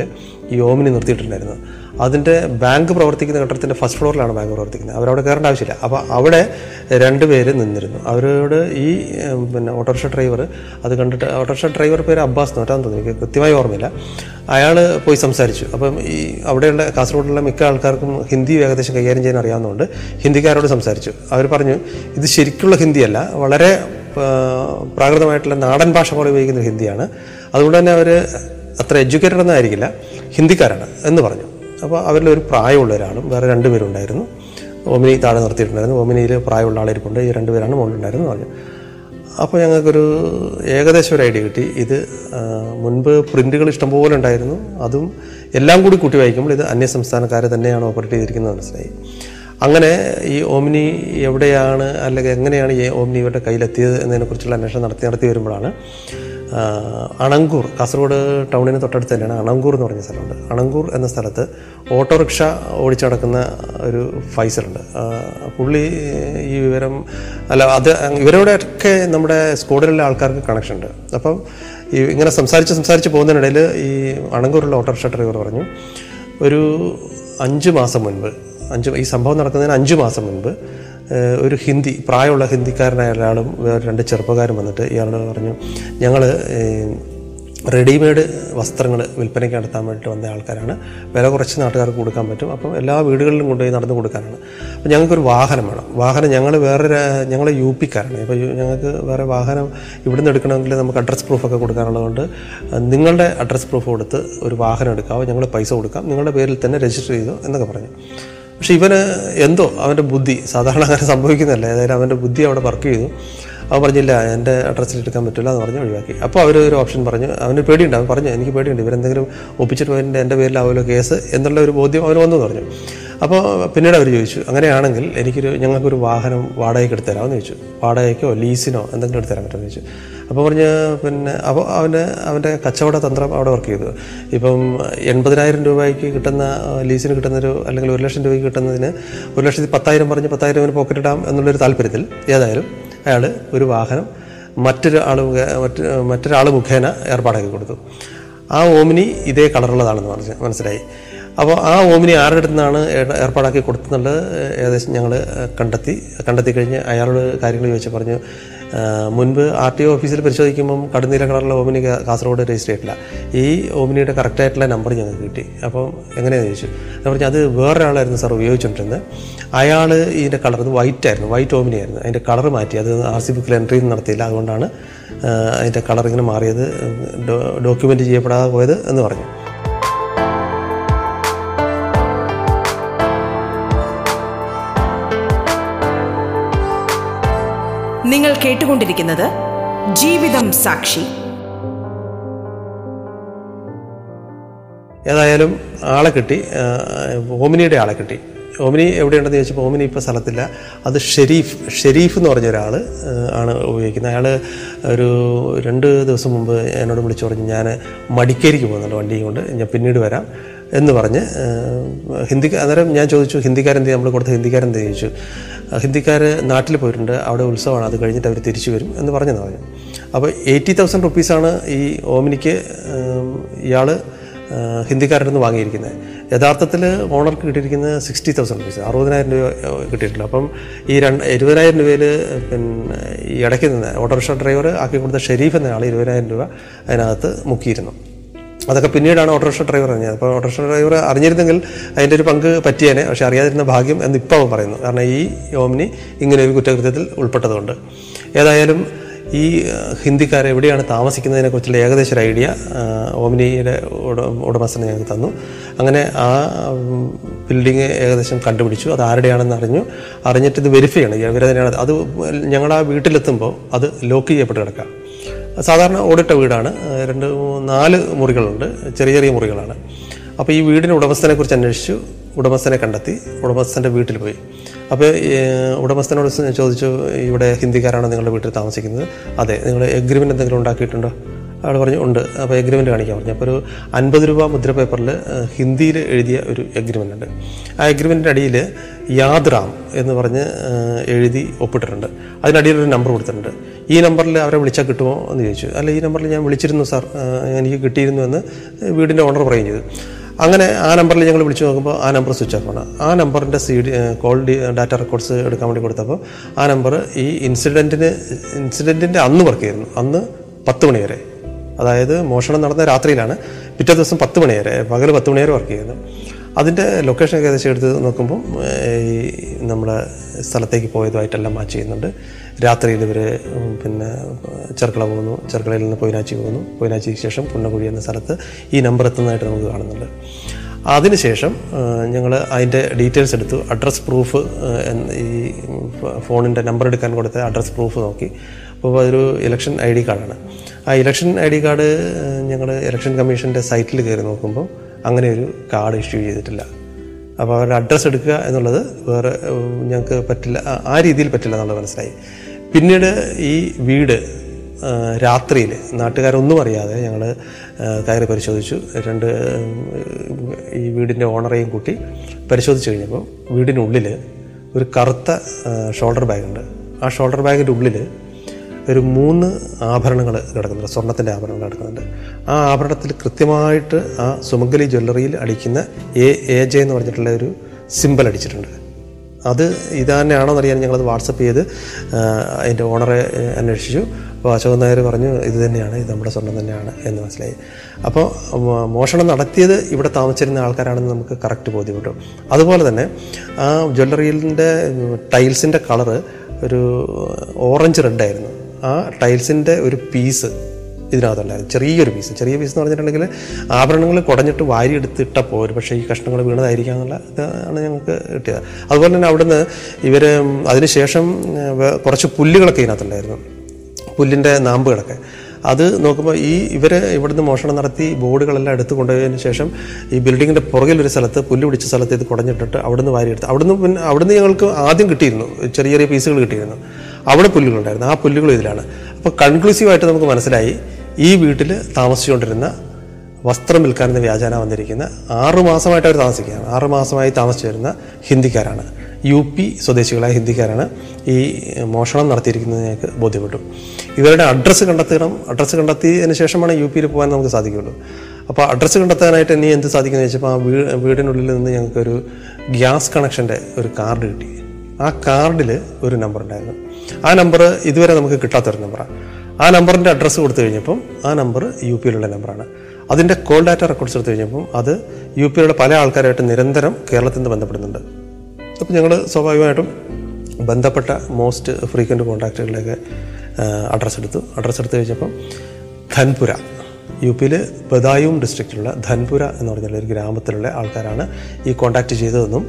ഈ ഓമിനി നിർത്തിയിട്ടുണ്ടായിരുന്നു. അതിന്റെ ബാങ്ക് പ്രവർത്തിക്കുന്ന കെട്ടിടത്തിന്റെ ഫസ്റ്റ് ഫ്ലോറിലാണ് ബാങ്ക് പ്രവർത്തിക്കുന്നത്. അവരവിടെ കയറേണ്ട ആവശ്യമില്ല. അപ്പോൾ അവിടെ രണ്ട് പേര് നിന്നിരുന്നു. അവരോട് ഈ പിന്നെ ഓട്ടോറിക്ഷ ഡ്രൈവർ അത് കണ്ടിട്ട് ഓട്ടോറിക്ഷ ഡ്രൈവർ പേര് അബ്ബാസ് നോറ്റാന്ന് തോന്നുന്നു. എനിക്ക് കൃത്യമായി ഓർമ്മയില്ല. അയാൾ പോയി സംസാരിച്ചു. അപ്പം ഈ അവിടെയുള്ള കാസർഗോഡുള്ള മിക്ക ആൾക്കാർക്കും ഹിന്ദി ഏകദേശം കൈകാര്യം ചെയ്യാൻ അറിയാവുന്നതുകൊണ്ട് ഹിന്ദിക്കാരോട് സംസാരിച്ചു. അവർ പറഞ്ഞു ഇത് ശരിക്കുള്ള ഹിന്ദിയല്ല. വളരെ പ്രാകൃതമായിട്ടുള്ള നാടൻ ഭാഷ പോലെ ഉപയോഗിക്കുന്ന ഹിന്ദിയാണ്. അതുകൊണ്ട് തന്നെ അവർ അത്ര എഡ്യൂക്കേറ്റഡ് ഒന്നും ആയിരിക്കില്ല. ഹിന്ദിക്കാരാണ് എന്ന് പറഞ്ഞു. അപ്പോൾ അവരിലൊരു പ്രായമുള്ള ഒരാളും വേറെ രണ്ടുപേരുണ്ടായിരുന്നു ഓമിനി താഴെ നിർത്തിയിട്ടുണ്ടായിരുന്നു. ഓമിനിയിൽ പ്രായമുള്ള ആളിരിപ്പുണ്ട് ഈ രണ്ടുപേരാണ് മുകളിലുണ്ടായിരുന്നു പറഞ്ഞു. അപ്പോൾ ഞങ്ങൾക്കൊരു ഏകദേശം ഒരു ഐഡിയ കിട്ടി. ഇത് മുൻപ് പ്രിന്റുകൾ ഇഷ്ടംപോലെ ഉണ്ടായിരുന്നു. അതും എല്ലാം കൂടി കൂട്ടി വായിക്കുമ്പോൾ ഇത് അന്യ സംസ്ഥാനക്കാരെ തന്നെയാണ് ഓപ്പറേറ്റ് ചെയ്തിരിക്കുന്നത് മനസ്സിലായി. അങ്ങനെ ഈ ഓമിനി എവിടെയാണ് അല്ലെങ്കിൽ എങ്ങനെയാണ് ഈ ഓമിനി ഇവരുടെ കയ്യിലെത്തിയത് എന്നതിനെക്കുറിച്ചുള്ള അന്വേഷണം നടത്തി നടത്തി വരുമ്പോഴാണ് അണങ്കൂർ കാസർഗോഡ് ടൗണിന് തൊട്ടടുത്ത് തന്നെയാണ് അണങ്കൂർ എന്ന് പറഞ്ഞ സ്ഥലമുണ്ട്. അണങ്കൂർ എന്ന സ്ഥലത്ത് ഓട്ടോറിക്ഷ ഓടിച്ചു നടക്കുന്ന ഒരു ഉണ്ട്. പുള്ളി ഈ വിവരം അല്ല അത് ഇവരോടൊക്കെ നമ്മുടെ സ്കൂളിലുള്ള ആൾക്കാർക്ക് കണക്ഷൻ ഉണ്ട്. അപ്പം ഈ ഇങ്ങനെ സംസാരിച്ച് സംസാരിച്ച് പോകുന്നതിനിടയിൽ ഈ അണങ്കൂറുള്ള ഓട്ടോറിക്ഷ ഡ്രൈവർ പറഞ്ഞു ഒരു അഞ്ച് മാസം മുൻപ് അഞ്ച് ഈ സംഭവം നടക്കുന്നതിന് അഞ്ച് മാസം മുൻപ് ഒരു ഹിന്ദി പ്രായമുള്ള ഹിന്ദിക്കാരനായ ഒരാളും രണ്ട് ചെറുപ്പക്കാരും വന്നിട്ട് ഇയാളോട് പറഞ്ഞു ഞങ്ങൾ റെഡിമെയ്ഡ് വസ്ത്രങ്ങൾ വിൽപ്പനയ്ക്ക് നടത്താൻ വേണ്ടിയിട്ട് വന്ന ആൾക്കാരാണ്. വില കുറച്ച് നാട്ടുകാർക്ക് കൊടുക്കാൻ പറ്റും. അപ്പം എല്ലാ വീടുകളിലും കൊണ്ടുപോയി നടന്നു കൊടുക്കാനാണ്. അപ്പം ഞങ്ങൾക്കൊരു വാഹനം വേണം. വാഹനം ഞങ്ങൾ വേറെ ഞങ്ങൾ യു പിക്കാരാണ്. ഇപ്പോൾ ഞങ്ങൾക്ക് വേറെ വാഹനം ഇവിടുന്ന് എടുക്കണമെങ്കിൽ നമുക്ക് അഡ്രസ് പ്രൂഫൊക്കെ കൊടുക്കാനുള്ളതുകൊണ്ട് നിങ്ങളുടെ അഡ്രസ് പ്രൂഫ് കൊടുത്ത് ഒരു വാഹനം എടുക്കാവോ ഞങ്ങൾ പൈസ കൊടുക്കാം. നിങ്ങളുടെ പേരിൽ തന്നെ രജിസ്റ്റർ ചെയ്തോ എന്നൊക്കെ പറഞ്ഞു. പക്ഷെ ഇവന് എന്തോ അവന്റെ ബുദ്ധി സാധാരണ അങ്ങനെ സംഭവിക്കുന്നതല്ല. ഏതായാലും അവന്റെ ബുദ്ധി അവിടെ വർക്ക് ചെയ്തു. അവൻ പറഞ്ഞില്ല എന്റെ അഡ്രസ്സിൽ എടുക്കാൻ പറ്റില്ല എന്ന് പറഞ്ഞ് ഒഴിവാക്കി. അപ്പോൾ അവരൊരു ഓപ്ഷൻ പറഞ്ഞു. അവന് പേടിയുണ്ട്. അവൻ പറഞ്ഞു എനിക്ക് പേടിയുണ്ട്. ഇവരെന്തെങ്കിലും ഒപ്പിച്ചിട്ട് പോയതിന്റെ എന്റെ പേരിലാവുമല്ലോ കേസ് എന്നുള്ള ഒരു ബോധ്യം അവന് വന്നു പറഞ്ഞു. അപ്പോൾ പിന്നീട് അവർ ചോദിച്ചു അങ്ങനെയാണെങ്കിൽ എനിക്കൊരു ഞങ്ങൾക്കൊരു വാഹനം വാടകയ്ക്ക് എടുത്ത് തരാമെന്ന് ചോദിച്ചു. വാടകയ്ക്കോ ലീസിനോ എന്തെങ്കിലും എടുത്ത് തരാൻ പറ്റുമെന്ന് ചോദിച്ചു. അപ്പോൾ പറഞ്ഞ് പിന്നെ അപ്പോൾ അവന് അവന്റെ കച്ചവട തന്ത്രം അവിടെ വർക്ക് ചെയ്തു. ഇപ്പം എൺപതിനായിരം രൂപയ്ക്ക് കിട്ടുന്ന ലീസിന് കിട്ടുന്നൊരു അല്ലെങ്കിൽ ഒരു ലക്ഷം രൂപയ്ക്ക് കിട്ടുന്നതിന് ഒരു ലക്ഷത്തി പത്തായിരം പറഞ്ഞ് പത്തായിരം പോക്കറ്റ് ഇടാം എന്നുള്ളൊരു താല്പര്യത്തിൽ ഏതായാലും അയാൾ ഒരു വാഹനം മറ്റൊരാൾ മറ്റ് മറ്റൊരാൾ മുഖേന ഏർപ്പാടാക്കി കൊടുത്തു. ആ ഓമിനി ഇതേ കളറുള്ളതാണെന്ന് മനസ്സി- മനസ്സിലായി. അപ്പോൾ ആ ഓമിനി ആരുടെ നിന്നാണ് ഏർപ്പാടാക്കി കൊടുത്തെന്നുള്ളത് ഏകദേശം ഞങ്ങൾ കണ്ടെത്തി. കണ്ടെത്തി കഴിഞ്ഞ് അയാളോട് കാര്യങ്ങൾ ചോദിച്ച് പറഞ്ഞു മുൻപ് ആർ ടി ഒ ഓഫീസിൽ പരിശോധിക്കുമ്പം കടുനീല കളറുള്ള ഓമിനി കാസർഗോഡ് രജിസ്റ്റർ ചെയ്തിട്ടില്ല. ഈ ഓമിനിയുടെ കറക്റ്റായിട്ടുള്ള നമ്പർ ഞങ്ങൾക്ക് കിട്ടി. അപ്പം എങ്ങനെയാണെന്ന് ചോദിച്ചു. ഞാൻ പറഞ്ഞു അത് വേറൊരാളായിരുന്നു സാർ ഉപയോഗിച്ചുകൊണ്ടിരുന്നത് അയാൾ ഇതിന്റെ കളർ ഇത് വൈറ്റ് ആയിരുന്നു വൈറ്റ് ഓമിനി ആയിരുന്നു. അതിന്റെ കളർ മാറ്റി അത് ആർ സി ബുക്കിൽ എൻട്രി നടത്തിയില്ല. അതുകൊണ്ടാണ് അതിന്റെ കളർ ഇങ്ങനെ മാറിയത് ഡോക്യുമെന്റ് ചെയ്യപ്പെടാതെ പോയത് എന്ന് പറഞ്ഞു. നിങ്ങൾ കേട്ടുകൊണ്ടിരിക്കുന്നത് ജീവിതം സാക്ഷി. ഏതായാലും ആളെ കിട്ടി ഓമിനിയുടെ ആളെ കിട്ടി. ഓമിനി എവിടെയുണ്ടെന്ന് ചോദിച്ചപ്പോൾ ഓമിനി ഇപ്പോൾ സ്ഥലത്തില്ല. അത് ഷെരീഫ് ഷെരീഫ് എന്ന് പറഞ്ഞ ഒരാൾ ആണ് ഉപയോഗിക്കുന്നത്. അയാൾ ഒരു രണ്ട് ദിവസം മുമ്പ് എന്നോട് വിളിച്ചു പറഞ്ഞു ഞാൻ മടിക്കേരിക്ക് പോകുന്നുണ്ട് വണ്ടിയും കൊണ്ട് ഞാൻ പിന്നീട് വരാം. എന്ന് പറഞ്ഞ് ഹിന്ദി അന്നേരം ഞാൻ ചോദിച്ചു ഹിന്ദിക്കാരെന്ത്? നമ്മൾ കൊടുത്ത ഹിന്ദിക്കാരെന്ത് ചോദിച്ചു ഹിന്ദിക്കാർ നാട്ടിൽ പോയിട്ടുണ്ട് അവിടെ ഉത്സവമാണ് അത് കഴിഞ്ഞിട്ട് അവർ തിരിച്ചു വരും എന്ന് പറഞ്ഞു പറഞ്ഞു അപ്പോൾ എയ്റ്റി തൗസൻഡ് റുപ്പീസാണ് ഈ ഓമിനിക്ക് ഇയാൾ ഹിന്ദിക്കാരുടെ നിന്ന് വാങ്ങിയിരിക്കുന്നത്. യഥാർത്ഥത്തിൽ ഓണർക്ക് കിട്ടിയിരിക്കുന്നത് സിക്സ്റ്റി തൗസൻഡ് റുപ്പീസ് അറുപതിനായിരം രൂപ കിട്ടിയിട്ടുള്ളൂ അപ്പം ഈ രണ്ട് ഇരുപതിനായിരം രൂപയിൽ പിന്നെ ഈ ഇടയ്ക്ക് നിന്ന് ഓട്ടോറിക്ഷ ഡ്രൈവർ ആക്കി കൊടുത്ത ഷെരീഫ് എന്നയാൾ ഇരുപതിനായിരം രൂപ അതിനകത്ത് മുക്കിയിരുന്നു. അതൊക്കെ പിന്നീടാണ് ഓട്ടോറിക്ഷ ഡ്രൈവർ അറിഞ്ഞത്. അപ്പോൾ ഓട്ടോറിക്ഷ ഡ്രൈവർ അറിഞ്ഞിരുന്നെങ്കിൽ അതിന്റെ ഒരു പങ്ക് പറ്റിയേനെ. പക്ഷേ അറിയാതിരുന്ന ഭാഗ്യം എന്ന് ഇപ്പോൾ അവൻ പറയുന്നു. കാരണം ഈ ഓമിനി ഇങ്ങനെ ഒരു കുറ്റകൃത്യത്തിൽ ഉൾപ്പെട്ടതുകൊണ്ട്. ഏതായാലും ഈ ഹിന്ദിക്കാർ എവിടെയാണ് താമസിക്കുന്നതിനെക്കുറിച്ചുള്ള ഏകദേശം ഒരു ഐഡിയ ഓമിനിയുടെ ഉടമസ്ഥനെ ഞങ്ങൾക്ക് തന്നു. അങ്ങനെ ആ ബിൽഡിങ് ഏകദേശം കണ്ടുപിടിച്ചു. അത് ആരുടെയാണെന്ന് അറിഞ്ഞു. അറിഞ്ഞിട്ട് ഇത് വെരിഫൈ ചെയ്യണം. ഇവരെ തന്നെയാണ്. അത് ഞങ്ങൾ ആ വീട്ടിലെത്തുമ്പോൾ അത് ലോക്ക് ചെയ്യപ്പെട്ട് സാധാരണ ഓടിട്ട വീടാണ്. രണ്ട് നാല് മുറികളുണ്ട്. ചെറിയ ചെറിയ മുറികളാണ്. അപ്പോൾ ഈ വീടിന്റെ ഉടമസ്ഥനെ കുറിച്ച് അന്വേഷിച്ചു. ഉടമസ്ഥനെ കണ്ടെത്തി. ഉടമസ്ഥന്റെ വീട്ടിൽ പോയി. അപ്പോൾ ഉടമസ്ഥനോട് ചോദിച്ചു ഇവിടെ ഹിന്ദിക്കാരാണ് നിങ്ങളുടെ വീട്ടിൽ താമസിക്കുന്നത്? അതെ നിങ്ങൾ എഗ്രിമെന്റ് എന്തെങ്കിലും ഉണ്ടാക്കിയിട്ടുണ്ടോ? അയാൾ പറഞ്ഞു ഉണ്ട്. അപ്പോൾ എഗ്രിമെന്റ് കാണിക്കാൻ പറഞ്ഞു. അപ്പോൾ ഒരു അൻപത് രൂപ മുദ്ര പേപ്പറിൽ ഹിന്ദിയിൽ എഴുതിയ ഒരു എഗ്രിമെന്റ് ഉണ്ട്. ആ എഗ്രിമെന്റിന്റെ അടിയിൽ യാദ്രാം എന്ന് പറഞ്ഞ് എഴുതി ഒപ്പിട്ടിട്ടുണ്ട്. അതിനടിയിൽ ഒരു നമ്പർ കൊടുത്തിട്ടുണ്ട്. ഈ നമ്പറിൽ അവരെ വിളിച്ചാൽ കിട്ടുമോ എന്ന് ചോദിച്ചു. അല്ല ഈ നമ്പറിൽ ഞാൻ വിളിച്ചിരുന്നു സാർ. എനിക്ക് കിട്ടിയിരുന്നു എന്ന് വീടിന്റെ ഓണർ പറയുകയും ചെയ്തു. അങ്ങനെ ആ നമ്പറിൽ ഞങ്ങൾ വിളിച്ചു നോക്കുമ്പോൾ ആ നമ്പർ സ്വിച്ച് ഓഫ് ആണ്. ആ നമ്പറിന്റെ C D call D data records എടുക്കാൻ വേണ്ടി കൊടുത്തപ്പോൾ ആ നമ്പർ ഈ ഇൻസിഡന്റിന് ഇൻസിഡന്റിന്റെ അന്ന് വർക്ക് ചെയ്യുന്നു അന്ന് പത്ത് മണി വരെ. അതായത് മോഷണം നടന്ന രാത്രിയിലാണ് പിറ്റേ ദിവസം പത്ത് മണി വരെ പകൽ പത്ത് മണി വരെ വർക്ക് ചെയ്യുന്നത് അതിന്റെ ലൊക്കേഷൻ ഏകദേശം എടുത്ത് നോക്കുമ്പം ഈ നമ്മുടെ സ്ഥലത്തേക്ക് പോയതുമായിട്ടെല്ലാം മാച്ച് ചെയ്യുന്നുണ്ട്. രാത്രിയിൽ ഇവർ പിന്നെ ചെർക്കള പോകുന്നു. ചെർക്കളയിൽ നിന്ന് പൊയിനാച്ചി പോകുന്നു. പൊയിനാച്ചിക്ക് ശേഷം പുന്നക്കുഴി എന്ന സ്ഥലത്ത് ഈ നമ്പർ എത്തുന്നതായിട്ട് നമുക്ക് കാണുന്നുണ്ട്. അതിനുശേഷം ഞങ്ങൾ അതിന്റെ ഡീറ്റെയിൽസ് എടുത്തു. അഡ്രസ് പ്രൂഫ് ഈ ഫോണിന്റെ നമ്പർ എടുക്കാൻ കൊടുത്ത അഡ്രസ് പ്രൂഫ് നോക്കി. അപ്പോൾ അതൊരു ഇലക്ഷൻ ഐ ഡി കാർഡാണ് ആ ഇലക്ഷൻ ഐ ഡി കാർഡ് ഞങ്ങൾ ഇലക്ഷൻ കമ്മീഷന്റെ സൈറ്റിൽ കയറി നോക്കുമ്പോൾ അങ്ങനെ ഒരു കാർഡ് ഇഷ്യൂ ചെയ്തിട്ടില്ല. അപ്പോൾ അവരുടെ അഡ്രസ്സ് എടുക്കുക എന്നുള്ളത് വേറെ ഞങ്ങൾക്ക് പറ്റില്ല. ആ- ആ രീതിയിൽ പറ്റില്ല എന്നുള്ളത് മനസ്സിലായി. പിന്നീട് ഈ വീട് രാത്രിയിൽ നാട്ടുകാരൊന്നും അറിയാതെ ഞങ്ങൾ കയറി പരിശോധിച്ചു. രണ്ട് ഈ വീടിന്റെ ഓണറേയും കൂട്ടി പരിശോധിച്ച് കഴിഞ്ഞപ്പോൾ വീടിനുള്ളിൽ ഒരു കറുത്ത ഷോൾഡർ ബാഗുണ്ട്. ആ ഷോൾഡർ ബാഗിന്റെ ഉള്ളിൽ ഒരു മൂന്ന് ആഭരണങ്ങൾ കിടക്കുന്നുണ്ട് സ്വർണത്തിന്റെ ആഭരണങ്ങൾ കിടക്കുന്നുണ്ട്. ആ ആഭരണത്തിൽ കൃത്യമായിട്ട് ആ സുമംഗലി ജ്വല്ലറിയിൽ അടിക്കുന്ന എ എ ജെ എന്ന് പറഞ്ഞിട്ടുള്ള ഒരു സിമ്പൽ അടിച്ചിട്ടുണ്ട്. അത് ഇത് തന്നെയാണോ എന്നറിയാൻ ഞങ്ങളത് വാട്സപ്പ് ചെയ്ത് അതിന്റെ ഓണറെ അന്വേഷിച്ചു. അപ്പോൾ അശോകൻ നായർ പറഞ്ഞു ഇത് തന്നെയാണ് ഇത് നമ്മുടെ സ്വർണം തന്നെയാണ് എന്ന് മനസ്സിലായി. അപ്പോൾ മോഷണം നടത്തിയത് ഇവിടെ താമസിച്ചിരുന്ന ആൾക്കാരാണെന്ന് നമുക്ക് കറക്റ്റ് ബോധ്യപ്പെട്ടു. അതുപോലെ തന്നെ ആ ജ്വല്ലറിയിലിന്റെ ടൈൽസിന്റെ കളറ് ഒരു ഓറഞ്ച് റെഡായിരുന്നു ആ ടൈൽസിന്റെ ഒരു പീസ് ഇതിനകത്തുണ്ടായിരുന്നു. ചെറിയൊരു പീസ്. ചെറിയ പീസ് എന്ന് പറഞ്ഞിട്ടുണ്ടെങ്കിൽ ആഭരണങ്ങൾ കുടഞ്ഞിട്ട് വാരി എടുത്തിട്ട പോരും. പക്ഷേ ഈ കഷ്ണങ്ങൾ വീണതായിരിക്കാം എന്നുള്ള ഇതാണ് ഞങ്ങൾക്ക് കിട്ടിയത്. അതുപോലെ തന്നെ അവിടുന്ന് ഇവർ അതിനുശേഷം കുറച്ച് പുല്ലുകളൊക്കെ ഇതിനകത്തുണ്ടായിരുന്നു. പുല്ലിന്റെ നാമ്പുകളൊക്കെ. അത് നോക്കുമ്പോൾ ഈ ഇവർ ഇവിടുന്ന് മോഷണം നടത്തി ബോർഡുകളെല്ലാം എടുത്തു കൊണ്ടുപോയതിന് ശേഷം ഈ ബിൽഡിങ്ങിന്റെ പുറകിൽ ഒരു സ്ഥലത്ത് പുല്ല് പിടിച്ച സ്ഥലത്ത് ഇത് കുടഞ്ഞിട്ടിട്ട് അവിടുന്ന് വാരിയെടുത്ത്. അവിടുന്ന് പിന്നെ അവിടുന്ന് ഞങ്ങൾക്ക് ആദ്യം കിട്ടിയിരുന്നു. ചെറിയ ചെറിയ പീസുകൾ കിട്ടിയിരുന്നു. അവിടെ പുല്ലുകളുണ്ടായിരുന്നു. ആ പുല്ലുകൾ ഇതിലാണ്. അപ്പോൾ കൺക്ലൂസീവായിട്ട് നമുക്ക് മനസ്സിലായി ഈ വീട്ടിൽ താമസിച്ചുകൊണ്ടിരുന്ന വസ്ത്രം വിൽക്കാൻ വ്യാജാന വന്നിരിക്കുന്ന ആറ് മാസമായിട്ട് അവർ താമസിക്കുകയാണ്. ആറ് മാസമായി താമസിച്ചു വരുന്ന ഹിന്ദിക്കാരാണ്. യു പി സ്വദേശികളായ ഹിന്ദിക്കാരാണ് ഈ മോഷണം നടത്തിയിരിക്കുന്നത് ഞങ്ങൾക്ക് ബോധ്യപ്പെട്ടു. ഇവരുടെ അഡ്രസ്സ് കണ്ടെത്തണം. അഡ്രസ്സ് കണ്ടെത്തിയതിന് ശേഷമാണ് യു പിയിൽ പോകാൻ നമുക്ക് സാധിക്കുള്ളൂ അപ്പോൾ അഡ്രസ്സ് കണ്ടെത്താനായിട്ട് ഇനി എന്ത് സാധിക്കുന്നത് ചോദിച്ചപ്പോൾ ആ വീ വീടിനുള്ളിൽ നിന്ന് ഞങ്ങൾക്കൊരു ഗ്യാസ് കണക്ഷന്റെ ഒരു കാർഡ് കിട്ടി. ആ കാർഡിൽ ഒരു നമ്പർ ഉണ്ടായിരുന്നു. ആ നമ്പർ ഇതുവരെ നമുക്ക് കിട്ടാത്തൊരു നമ്പറാണ് ആ നമ്പറിന്റെ അഡ്രസ്സ് കൊടുത്തു കഴിഞ്ഞപ്പം ആ നമ്പർ യു പിയിലുള്ള നമ്പറാണ്. അതിന്റെ കോൾ ഡാറ്റ റെക്കോർഡ്സ് എടുത്തു കഴിഞ്ഞപ്പം അത് യു പിയിലുള്ള പല ആൾക്കാരായിട്ട് നിരന്തരം കേരളത്തിൽ നിന്ന് ബന്ധപ്പെടുന്നുണ്ട്. അപ്പോൾ ഞങ്ങൾ സ്വാഭാവികമായിട്ടും ബന്ധപ്പെട്ട മോസ്റ്റ് ഫ്രീക്വന്റ് കോൺടാക്റ്റുകളിലേക്ക് അഡ്രസ്സ് എടുത്തു. അഡ്രസ്സ് എടുത്തു കഴിഞ്ഞപ്പം ധൻപുര യു പിയിൽ ബദായൂം ഡിസ്ട്രിക്റ്റിലുള്ള ധൻപുര എന്ന് പറഞ്ഞുള്ള ഒരു ഗ്രാമത്തിലുള്ള ആൾക്കാരാണ് ഈ കോണ്ടാക്ട് ചെയ്തതെന്നും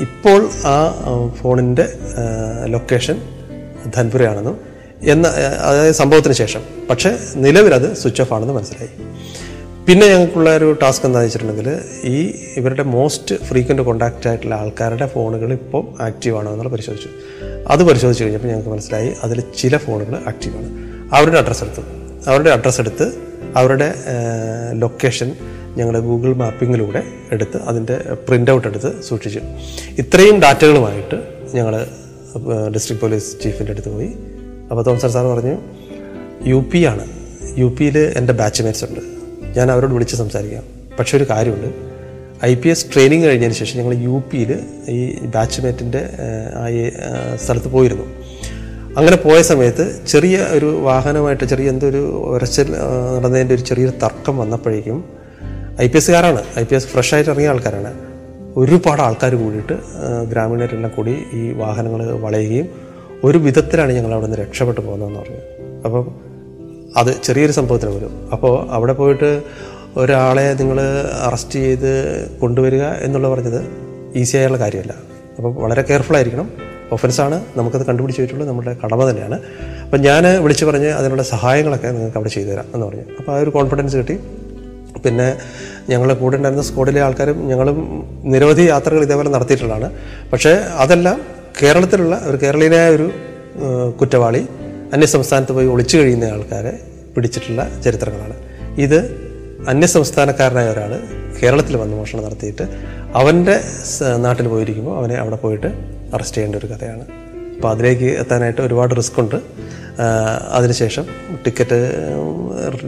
ഇപ്പോൾ ആ ഫോണിന്റെ ലൊക്കേഷൻ ധൻപുരയാണെന്നും എന്ന അതായത് സംഭവത്തിന് ശേഷം. പക്ഷേ നിലവിലത് സ്വിച്ച് ഓഫ് ആണെന്ന് മനസ്സിലായി. പിന്നെ ഞങ്ങൾക്കുള്ള ഒരു ടാസ്ക് എന്താണെന്ന് വെച്ചിട്ടുണ്ടെങ്കിൽ ഈ ഇവരുടെ മോസ്റ്റ് ഫ്രീക്വന്റ് കോണ്ടാക്റ്റ് ആയിട്ടുള്ള ആൾക്കാരുടെ ഫോണുകൾ ഇപ്പോൾ ആക്റ്റീവ് ആണോ എന്നുള്ള പരിശോധിച്ചു അത് പരിശോധിച്ച് കഴിഞ്ഞപ്പോൾ ഞങ്ങൾക്ക് മനസ്സിലായി അതിൽ ചില ഫോണുകൾ ആക്റ്റീവാണ് അവരുടെ അഡ്രസ്സ് എടുത്തു. അവരുടെ അഡ്രസ്സ് എടുത്ത് അവരുടെ ലൊക്കേഷൻ ഞങ്ങൾ ഗൂഗിൾ മാപ്പിങ്ങിലൂടെ എടുത്ത് അതിന്റെ പ്രിന്റ് ഔട്ട് എടുത്ത് സൂക്ഷിച്ചു. ഇത്രയും ഡാറ്റകളുമായിട്ട് ഞങ്ങൾ ഡിസ്ട്രിക്ട് പോലീസ് ചീഫിന്റെ അടുത്ത് പോയി. അപ്പോൾ തോമസർ സാർ പറഞ്ഞു യു പി ആണ്. യു പിയിൽ എന്റെ ബാച്ച്മേറ്റ്സ് ഉണ്ട്. ഞാൻ അവരോട് വിളിച്ച് സംസാരിക്കാം. പക്ഷേ ഒരു കാര്യമുണ്ട്. ഐ പി എസ് ട്രെയിനിങ് കഴിഞ്ഞതിന് ശേഷം ഞങ്ങൾ യു പിയിൽ ഈ ബാച്ച്മേറ്റിന്റെ ആ സ്ഥലത്ത് പോയിരുന്നു. അങ്ങനെ പോയ സമയത്ത് ചെറിയ ഒരു വാഹനമായിട്ട് ചെറിയ എന്തോ ഒരു ഒരച്ചൽ നടന്നതിന്റെ ഒരു ചെറിയൊരു തർക്കം വന്നപ്പോഴേക്കും ഐ പി എസ്സുകാരാണ്. ഐ പി എസ് ഫ്രഷായിട്ട് ഇറങ്ങിയ ആൾക്കാരാണ്. ഒരുപാട് ആൾക്കാർ കൂടിയിട്ട് ഗ്രാമീണരെല്ലാം കൂടി ഈ വാഹനങ്ങൾ വളയുകയും ഒരു വിധത്തിലാണ് ഞങ്ങൾ അവിടെ നിന്ന് രക്ഷപ്പെട്ടു പോകുന്നതെന്ന് പറഞ്ഞു. അപ്പം അത് ചെറിയൊരു സംഭവത്തിന് വരും അപ്പോൾ അവിടെ പോയിട്ട് ഒരാളെ നിങ്ങൾ അറസ്റ്റ് ചെയ്ത് കൊണ്ടുവരിക എന്നുള്ള പറഞ്ഞത് ഈസിയായുള്ള കാര്യമല്ല. അപ്പോൾ വളരെ കെയർഫുൾ ആയിരിക്കണം ഒഫൻസാണ് നമുക്കത് കണ്ടുപിടിച്ച് വെച്ചിട്ടുള്ളത് നമ്മുടെ കടമ തന്നെയാണ്. അപ്പം ഞാൻ വിളിച്ചു പറഞ്ഞ് അതിനുള്ള സഹായങ്ങളൊക്കെ നിങ്ങൾക്ക് അവിടെ ചെയ്തു തരാം എന്ന് പറഞ്ഞു. അപ്പോൾ ആ ഒരു കോൺഫിഡൻസ് കിട്ടി. പിന്നെ ഞങ്ങളുടെ കൂടെ ഉണ്ടായിരുന്ന സ്കോഡിലെ ആൾക്കാരും ഞങ്ങളും നിരവധി യാത്രകൾ ഇതേപോലെ നടത്തിയിട്ടുള്ളതാണ്. പക്ഷേ അതെല്ലാം കേരളത്തിലുള്ള ഒരു കേരളീയനായ ഒരു കുറ്റവാളി അന്യസംസ്ഥാനത്ത് പോയി ഒളിച്ചു കഴിയുന്ന ആൾക്കാരെ പിടിച്ചിട്ടുള്ള ചരിത്രങ്ങളാണ്. ഇത് അന്യസംസ്ഥാനക്കാരനായ ഒരാൾ കേരളത്തിൽ വന്ന് മോഷണം നടത്തിയിട്ട് അവന്റെ നാട്ടിൽ പോയിരിക്കുമ്പോൾ അവനെ അവിടെ പോയിട്ട് അറസ്റ്റ് ചെയ്യേണ്ട ഒരു കഥയാണ്. അപ്പോൾ അതിലേക്ക് എത്താനായിട്ട് ഒരുപാട് റിസ്ക് ഉണ്ട്. അതിനുശേഷം ടിക്കറ്റ്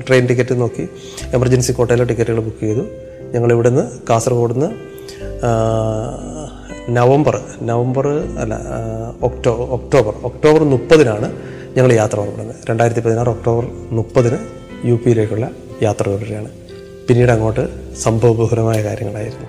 ട്രെയിൻ ടിക്കറ്റ് നോക്കി എമർജൻസി കോട്ടയിലെ ടിക്കറ്റുകൾ ബുക്ക് ചെയ്തു. ഞങ്ങൾ ഇവിടുന്ന് കാസർഗോഡ് നിന്ന് നവംബർ നവംബർ അല്ല ഒക്ടോ ഒക്ടോബർ ഒക്ടോബർ മുപ്പതിനാണ് ഞങ്ങൾ യാത്ര പുറപ്പെടുന്നത്. രണ്ടായിരത്തി പതിനാറ് ഒക്ടോബർ മുപ്പതിന് യു പിയിലേക്കുള്ള യാത്ര തുടരുകയാണ്. പിന്നീട് അങ്ങോട്ട് സംഭവബഹുലമായ കാര്യങ്ങളായിരുന്നു.